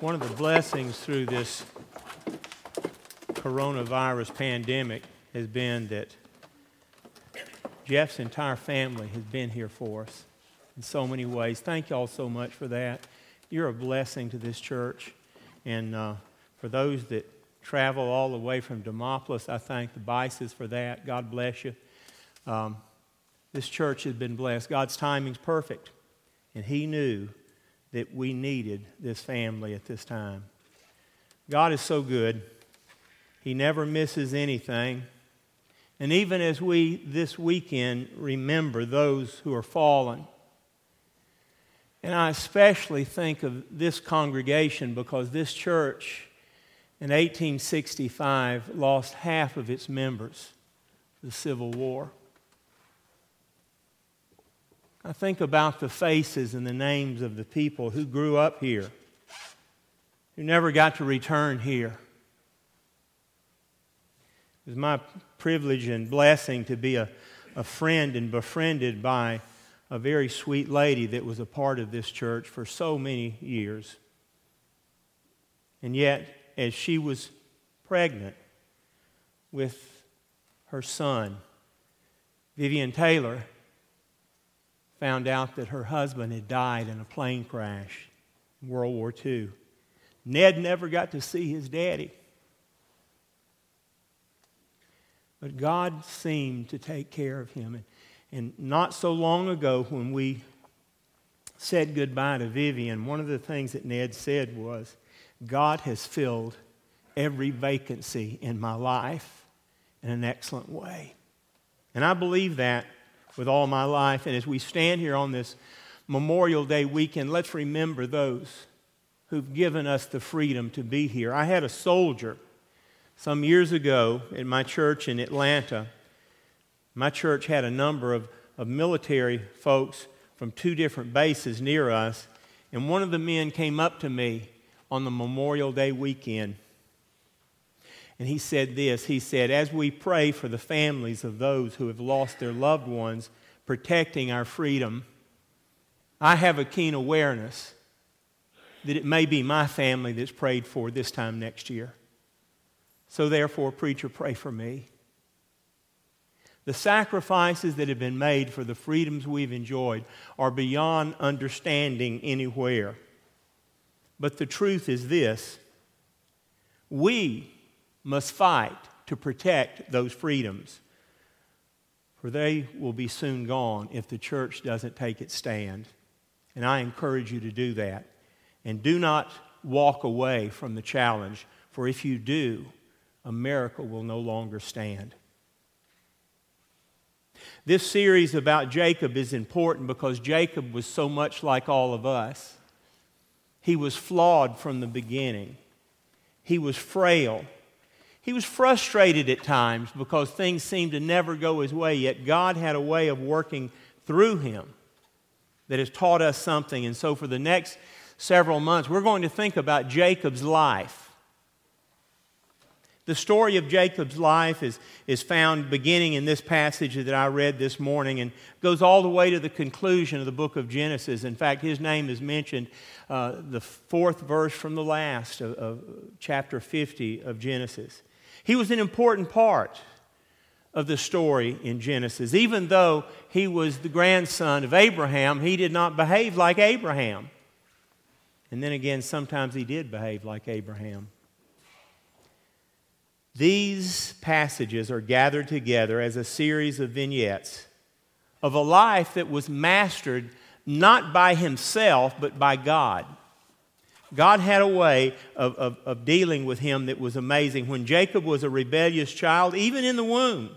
one of the blessings through this coronavirus pandemic has been that Jeff's entire family has been here for us in so many ways. Thank you all so much for that. You're a blessing to this church. And uh, for those that travel all the way from Demopolis, I thank the Bices for that. God bless you. Um, this church has been blessed. God's timing's perfect. And He knew that we needed this family at this time. God is so good. He never misses anything. And even as we this weekend remember those who are fallen, and I especially think of this congregation because this church in 1865 lost half of its members the Civil War. I think about the faces and the names of the people who grew up here, who never got to return here. It was my privilege and blessing to be a, a friend and befriended by a very sweet lady that was a part of this church for so many years. And yet, as she was pregnant with her son, Vivian Taylor found out that her husband had died in a plane crash in World War II. Ned never got to see his daddy. But God seemed to take care of him. And, and not so long ago, when we said goodbye to Vivian, one of the things that Ned said was, God has filled every vacancy in my life in an excellent way. And I believe that with all my life. And as we stand here on this Memorial Day weekend, let's remember those who've given us the freedom to be here. I had a soldier some years ago at my church in Atlanta. My church had a number of, of military folks from two different bases near us, and one of the men came up to me on the Memorial Day weekend. And he said this He said, As we pray for the families of those who have lost their loved ones, protecting our freedom, I have a keen awareness that it may be my family that's prayed for this time next year. So, therefore, preacher, pray for me. The sacrifices that have been made for the freedoms we've enjoyed are beyond understanding anywhere. But the truth is this we must fight to protect those freedoms, for they will be soon gone if the church doesn't take its stand. And I encourage you to do that. And do not walk away from the challenge, for if you do, America will no longer stand. This series about Jacob is important because Jacob was so much like all of us. He was flawed from the beginning, he was frail. He was frustrated at times because things seemed to never go his way, yet God had a way of working through him that has taught us something. And so, for the next several months, we're going to think about Jacob's life the story of Jacob's life is, is found beginning in this passage that I read this morning and goes all the way to the conclusion of the book of Genesis. In fact, his name is mentioned uh, the fourth verse from the last of, of chapter 50 of Genesis. He was an important part of the story in Genesis. Even though he was the grandson of Abraham, he did not behave like Abraham. And then again, sometimes he did behave like Abraham. These passages are gathered together as a series of vignettes of a life that was mastered not by himself, but by God. God had a way of, of, of, dealing with him that was amazing. When Jacob was a rebellious child, even in the womb,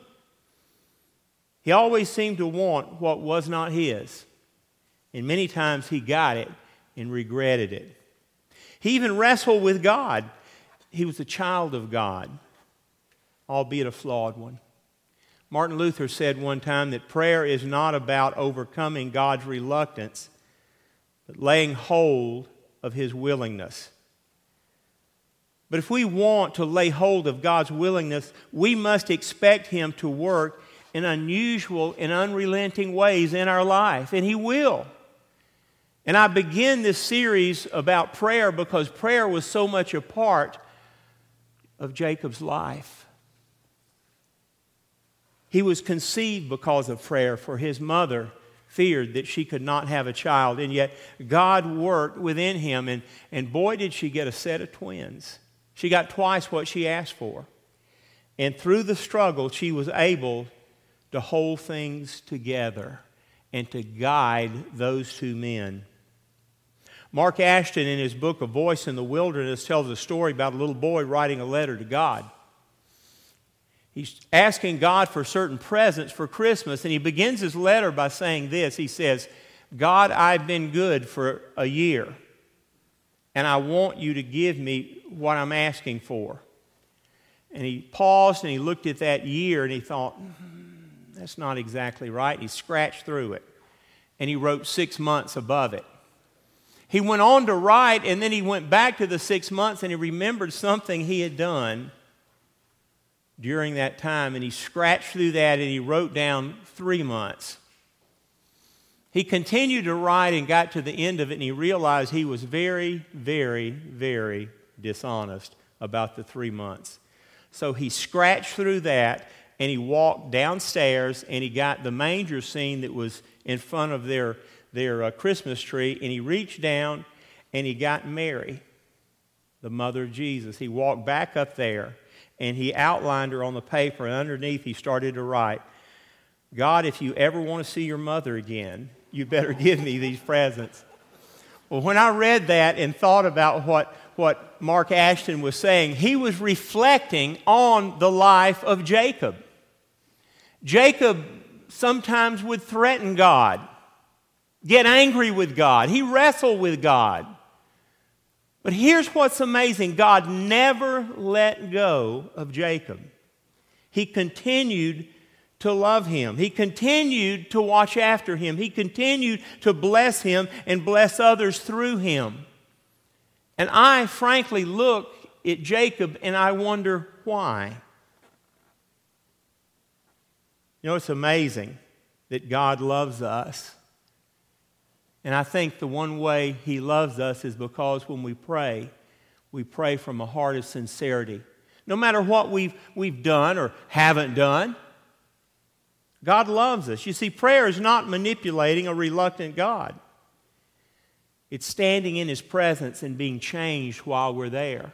he always seemed to want what was not his. And many times he got it and regretted it. He even wrestled with God. He was a child of God albeit a flawed one. Martin Luther said one time that prayer is not about overcoming God's reluctance, but laying hold of his willingness. But if we want to lay hold of God's willingness, we must expect him to work in unusual and unrelenting ways in our life, and he will. And I begin this series about prayer because prayer was so much a part of Jacob's life. He was conceived because of prayer, for his mother feared that she could not have a child. And yet, God worked within him, and, and boy, did she get a set of twins. She got twice what she asked for. And through the struggle, she was able to hold things together and to guide those two men. Mark Ashton, in his book A Voice in the Wilderness, tells a story about a little boy writing a letter to God. He's asking God for certain presents for Christmas, and he begins his letter by saying this He says, God, I've been good for a year, and I want you to give me what I'm asking for. And he paused and he looked at that year and he thought, mm, that's not exactly right. He scratched through it and he wrote six months above it. He went on to write, and then he went back to the six months and he remembered something he had done during that time, and he scratched through that and he wrote down three months. He continued to write and got to the end of it, and he realized he was very, very, very dishonest about the three months. So he scratched through that and he walked downstairs and he got the manger scene that was in front of their their uh, Christmas tree, and he reached down and he got Mary, the mother of Jesus. He walked back up there and he outlined her on the paper, and underneath he started to write, God, if you ever want to see your mother again, you better give me these presents. Well, when I read that and thought about what, what Mark Ashton was saying, he was reflecting on the life of Jacob. Jacob sometimes would threaten God get angry with God, he wrestled with God. But here's what's amazing God never let go of Jacob. He continued to love him. He continued to watch after him. He continued to bless him and bless others through him. And I frankly look at Jacob and I wonder why. You know, it's amazing that God loves us and I think the one way He loves us is because when we pray, we pray from a heart of sincerity. No matter what we've, we've done or haven't done, God loves us. You see, prayer is not manipulating a reluctant God, it's standing in His presence and being changed while we're there.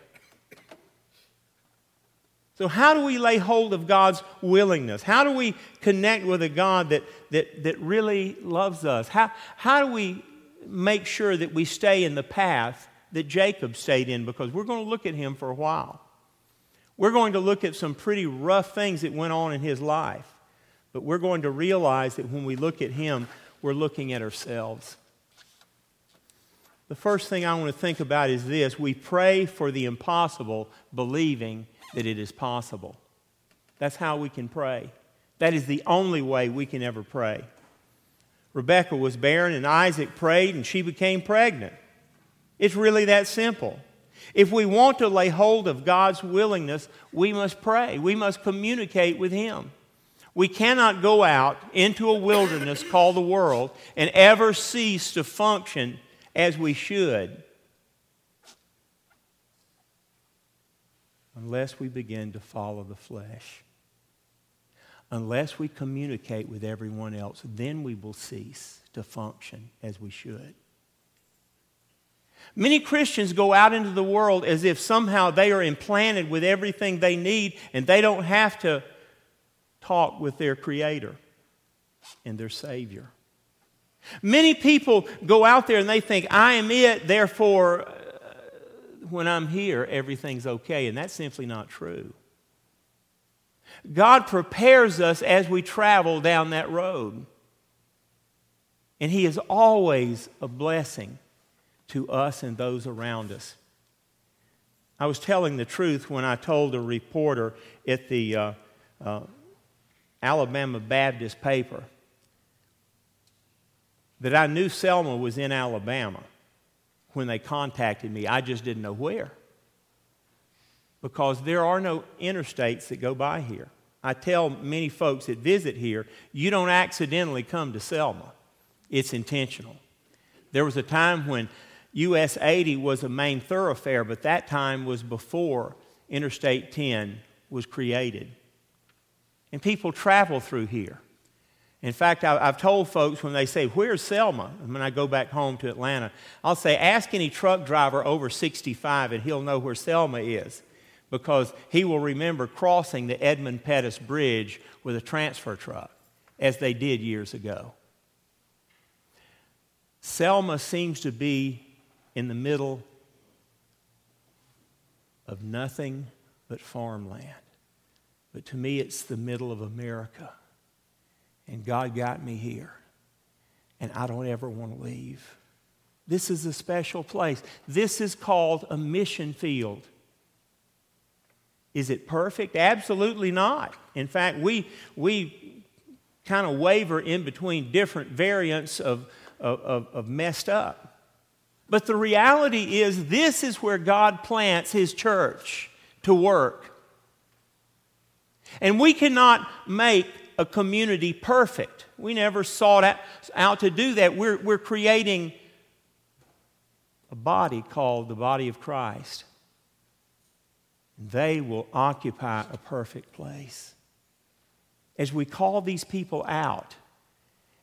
So, how do we lay hold of God's willingness? How do we connect with a God that, that, that really loves us? How, how do we make sure that we stay in the path that Jacob stayed in? Because we're going to look at him for a while. We're going to look at some pretty rough things that went on in his life. But we're going to realize that when we look at him, we're looking at ourselves. The first thing I want to think about is this we pray for the impossible, believing that it is possible. That's how we can pray. That is the only way we can ever pray. Rebecca was barren, and Isaac prayed, and she became pregnant. It's really that simple. If we want to lay hold of God's willingness, we must pray. We must communicate with Him. We cannot go out into a wilderness called the world and ever cease to function as we should unless we begin to follow the flesh. Unless we communicate with everyone else, then we will cease to function as we should. Many Christians go out into the world as if somehow they are implanted with everything they need and they don't have to talk with their Creator and their Savior. Many people go out there and they think, I am it, therefore when I'm here, everything's okay. And that's simply not true. God prepares us as we travel down that road. And He is always a blessing to us and those around us. I was telling the truth when I told a reporter at the uh, uh, Alabama Baptist paper that I knew Selma was in Alabama when they contacted me. I just didn't know where. Because there are no interstates that go by here. I tell many folks that visit here, you don't accidentally come to Selma, it's intentional. There was a time when US 80 was a main thoroughfare, but that time was before Interstate 10 was created. And people travel through here. In fact, I've told folks when they say, Where's Selma? When I go back home to Atlanta, I'll say, Ask any truck driver over 65 and he'll know where Selma is because he will remember crossing the Edmund Pettus Bridge with a transfer truck as they did years ago. Selma seems to be in the middle of nothing but farmland. But to me, it's the middle of America. And God got me here. And I don't ever want to leave. This is a special place. This is called a mission field. Is it perfect? Absolutely not. In fact, we, we kind of waver in between different variants of, of, of, messed up. But the reality is, this is where God plants His church to work. And we cannot make a community perfect. We never sought out, to do that. We're, we're creating a body called the body of Christ. They will occupy a perfect place. As we call these people out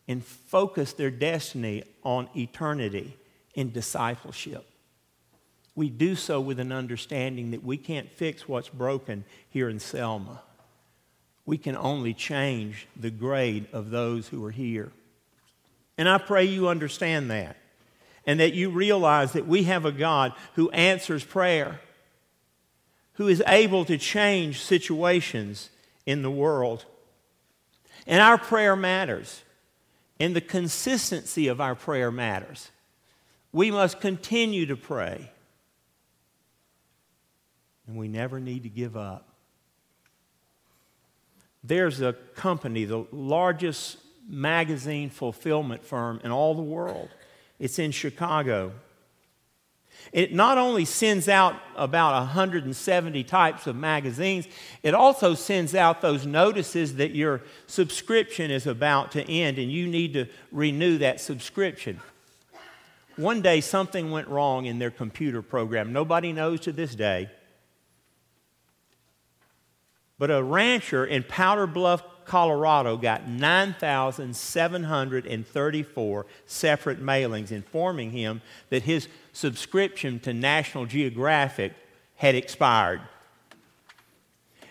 and focus their destiny on eternity in discipleship, we do so with an understanding that we can't fix what's broken here in Selma we can only change the grade of those who are here. And I pray you understand that and that you realize that we have a God who answers prayer, who is able to change situations in the world. And our prayer matters, and the consistency of our prayer matters. We must continue to pray, and we never need to give up there's a company, the largest magazine fulfillment firm in all the world. It's in Chicago. It not only sends out about 170 types of magazines, it also sends out those notices that your subscription is about to end and you need to renew that subscription. One day something went wrong in their computer program. Nobody knows to this day. But a rancher in Powder Bluff, Colorado got 9,734 separate mailings informing him that his subscription to National Geographic had expired.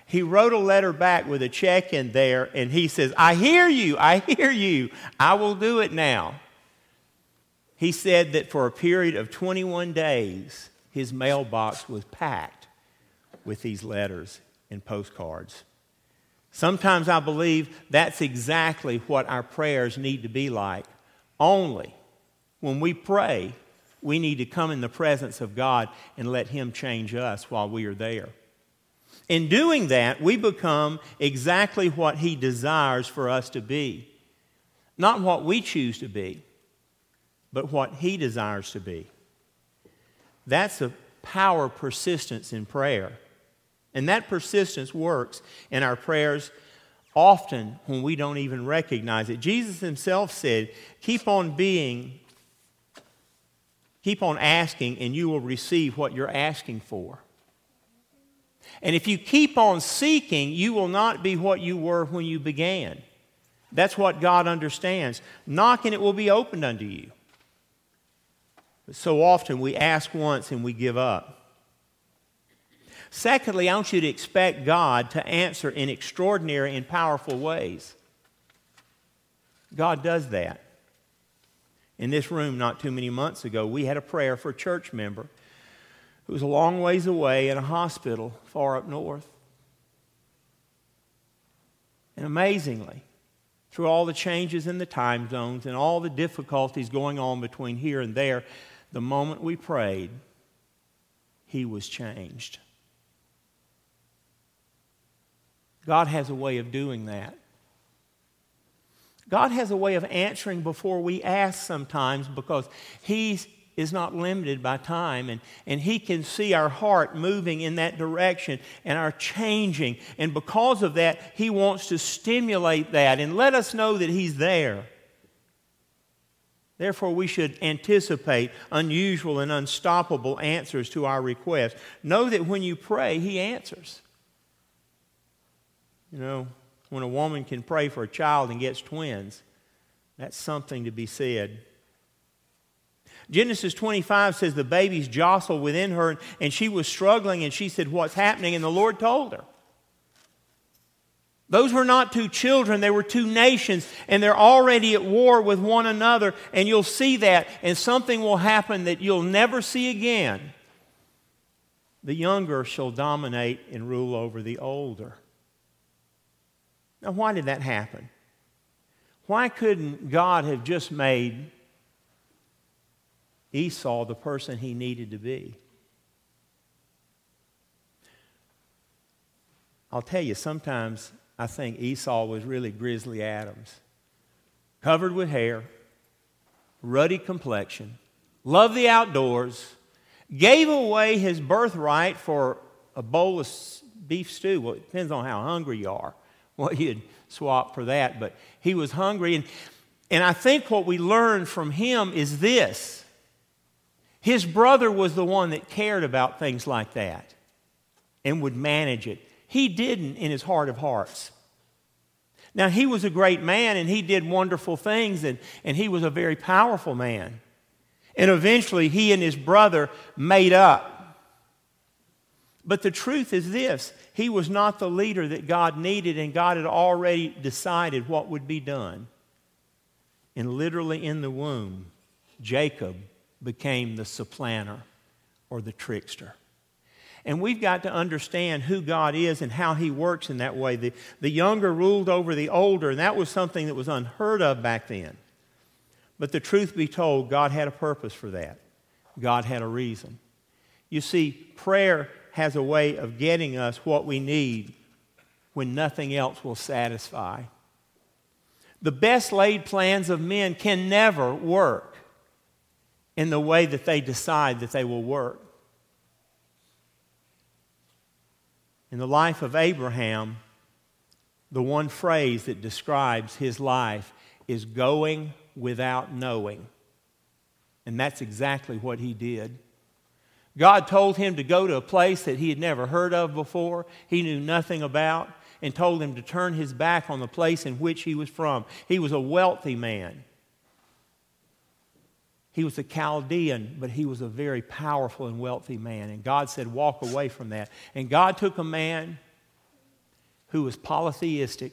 He wrote a letter back with a check in there and he says, I hear you, I hear you, I will do it now. He said that for a period of 21 days, his mailbox was packed with these letters and postcards. Sometimes I believe that's exactly what our prayers need to be like. Only when we pray, we need to come in the presence of God and let Him change us while we are there. In doing that, we become exactly what He desires for us to be. Not what we choose to be, but what He desires to be. That's a power persistence in prayer. And that persistence works in our prayers often when we don't even recognize it. Jesus himself said, Keep on being, keep on asking, and you will receive what you're asking for. And if you keep on seeking, you will not be what you were when you began. That's what God understands. Knock and it will be opened unto you. But so often we ask once and we give up. Secondly, I want you to expect God to answer in extraordinary and powerful ways. God does that. In this room, not too many months ago, we had a prayer for a church member who was a long ways away in a hospital far up north. And amazingly, through all the changes in the time zones and all the difficulties going on between here and there, the moment we prayed, he was changed. God has a way of doing that. God has a way of answering before we ask sometimes because He is not limited by time and, and He can see our heart moving in that direction and our changing. And because of that, He wants to stimulate that and let us know that He's there. Therefore, we should anticipate unusual and unstoppable answers to our requests. Know that when you pray, He answers. You know, when a woman can pray for a child and gets twins, that's something to be said. Genesis 25 says the babies jostled within her, and she was struggling, and she said, What's happening? And the Lord told her. Those were not two children, they were two nations, and they're already at war with one another, and you'll see that, and something will happen that you'll never see again. The younger shall dominate and rule over the older. Now, why did that happen? Why couldn't God have just made Esau the person he needed to be? I'll tell you, sometimes I think Esau was really Grizzly Adams. Covered with hair, ruddy complexion, loved the outdoors, gave away his birthright for a bowl of beef stew. Well, it depends on how hungry you are, what you'd swap for that. But he was hungry. And, and I think what we learn from him is this his brother was the one that cared about things like that and would manage it. He didn't in his heart of hearts. Now, he was a great man and he did wonderful things and, and he was a very powerful man. And eventually, he and his brother made up. But the truth is this he was not the leader that God needed, and God had already decided what would be done. And literally in the womb, Jacob became the supplanter or the trickster. And we've got to understand who God is and how He works in that way. The, the younger ruled over the older, and that was something that was unheard of back then. But the truth be told, God had a purpose for that, God had a reason. You see, prayer has a way of getting us what we need when nothing else will satisfy. The best laid plans of men can never work in the way that they decide that they will work. In the life of Abraham, the one phrase that describes his life is going without knowing. And that's exactly what he did. God told him to go to a place that he had never heard of before, he knew nothing about, and told him to turn his back on the place in which he was from. He was a wealthy man. He was a Chaldean, but he was a very powerful and wealthy man. And God said, Walk away from that. And God took a man who was polytheistic,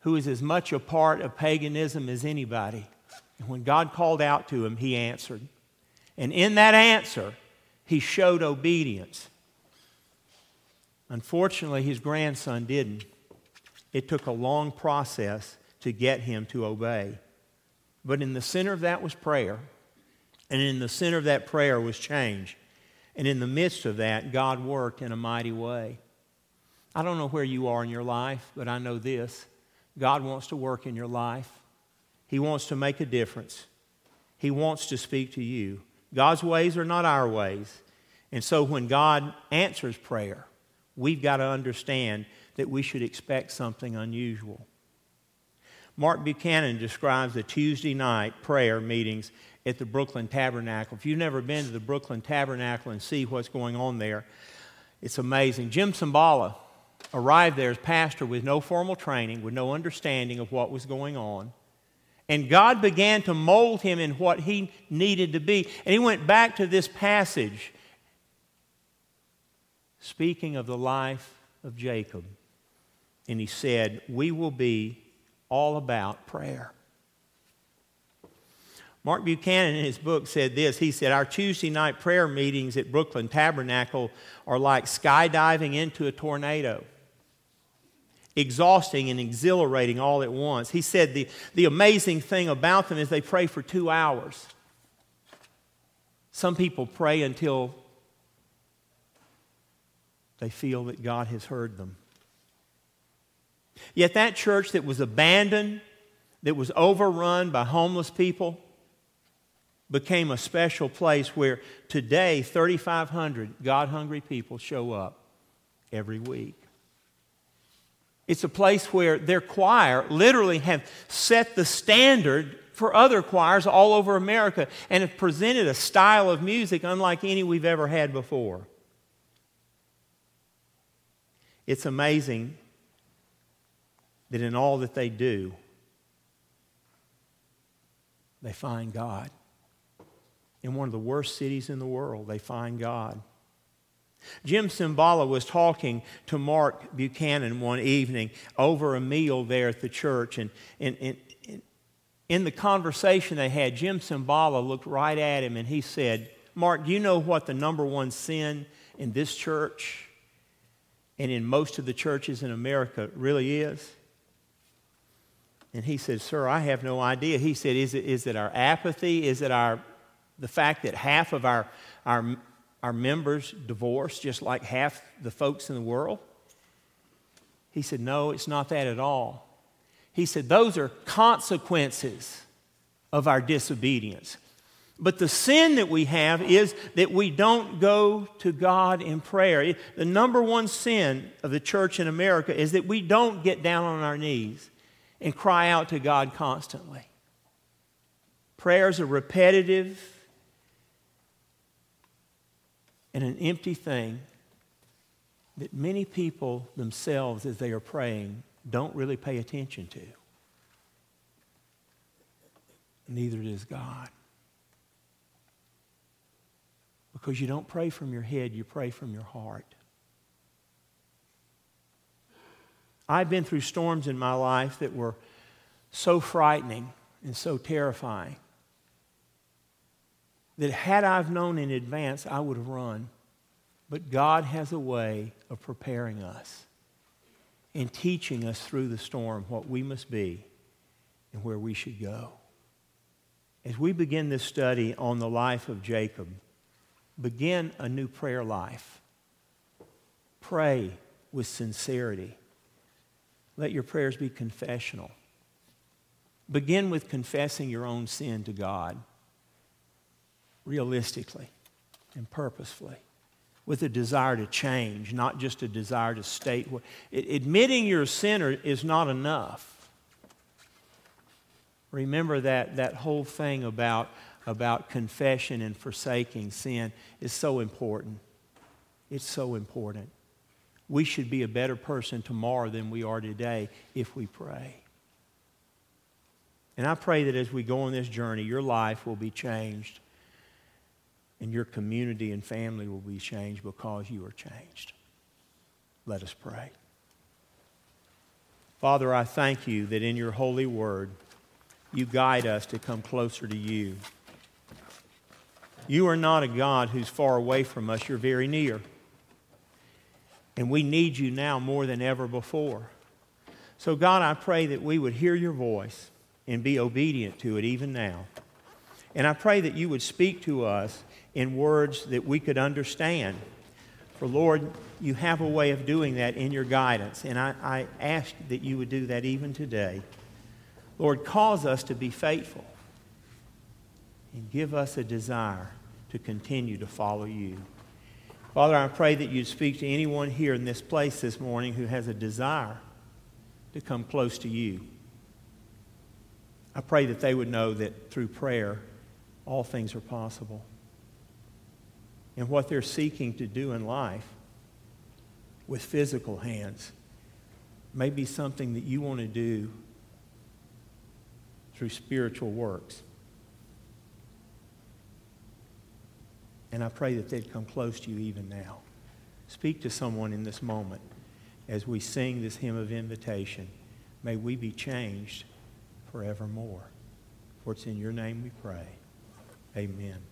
who was as much a part of paganism as anybody. And when God called out to him, he answered. And in that answer, he showed obedience. Unfortunately, his grandson didn't. It took a long process to get him to obey. But in the center of that was prayer. And in the center of that prayer was change. And in the midst of that, God worked in a mighty way. I don't know where you are in your life, but I know this God wants to work in your life. He wants to make a difference. He wants to speak to you. God's ways are not our ways. And so when God answers prayer, we've got to understand that we should expect something unusual. Mark Buchanan describes the Tuesday night prayer meetings at the Brooklyn Tabernacle. If you've never been to the Brooklyn Tabernacle and see what's going on there, it's amazing. Jim Cymbala arrived there as pastor with no formal training, with no understanding of what was going on. And God began to mold him in what he needed to be. And he went back to this passage, speaking of the life of Jacob. And he said, We will be all about prayer. Mark Buchanan in his book said this. He said, Our Tuesday night prayer meetings at Brooklyn Tabernacle are like skydiving into a tornado, exhausting and exhilarating all at once. He said, The, the amazing thing about them is they pray for two hours. Some people pray until they feel that God has heard them. Yet that church that was abandoned, that was overrun by homeless people, became a special place where today 3,500 God hungry people show up every week. It's a place where their choir literally have set the standard for other choirs all over America and have presented a style of music unlike any we've ever had before. It's amazing that in all that they do, they find God. In one of the worst cities in the world, they find God. Jim Cymbala was talking to Mark Buchanan one evening over a meal there at the church. And, and, and, and in the conversation they had, Jim Cymbala looked right at him and he said, Mark, do you know what the number one sin in this church and in most of the churches in America really is? And he said, Sir, I have no idea. He said, Is it, is it our apathy? Is it our, the fact that half of our, our our members divorce just like half the folks in the world? He said, No, it's not that at all. He said, Those are consequences of our disobedience. But the sin that we have is that we don't go to God in prayer. The number one sin of the church in America is that we don't get down on our knees and cry out to God constantly. Prayers are repetitive, and an empty thing that many people themselves, as they are praying, don't really pay attention to. Neither does God. Because you don't pray from your head, you pray from your heart. I've been through storms in my life that were so frightening and so terrifying that had I've known in advance, I would have run. But God has a way of preparing us and teaching us through the storm what we must be and where we should go. As we begin this study on the life of Jacob, begin a new prayer life. Pray with sincerity. Let your prayers be confessional. Begin with confessing your own sin to God realistically and purposefully with a desire to change, not just a desire to state. Admitting you're a sinner is not enough. Remember that, that whole thing about, about confession and forsaking sin is so important. It's so important. We should be a better person tomorrow than we are today if we pray. And I pray that as we go on this journey, your life will be changed and your community and family will be changed because you are changed. Let us pray. Father, I thank you that in your holy word, you guide us to come closer to you. You are not a God who's far away from us, you're very near. And we need you now more than ever before. So, God, I pray that we would hear your voice and be obedient to it even now. And I pray that you would speak to us in words that we could understand. For Lord, you have a way of doing that in your guidance, and I, I ask that you would do that even today. Lord, cause us to be faithful and give us a desire to continue to follow you. Father, I pray that you'd speak to anyone here in this place this morning who has a desire to come close to you. I pray that they would know that through prayer, all things are possible and what they're seeking to do in life with physical hands may be something that you want to do through spiritual works. And I pray that they'd come close to you even now. Speak to someone in this moment as we sing this hymn of invitation. May we be changed forevermore. For it's in your name we pray. Amen.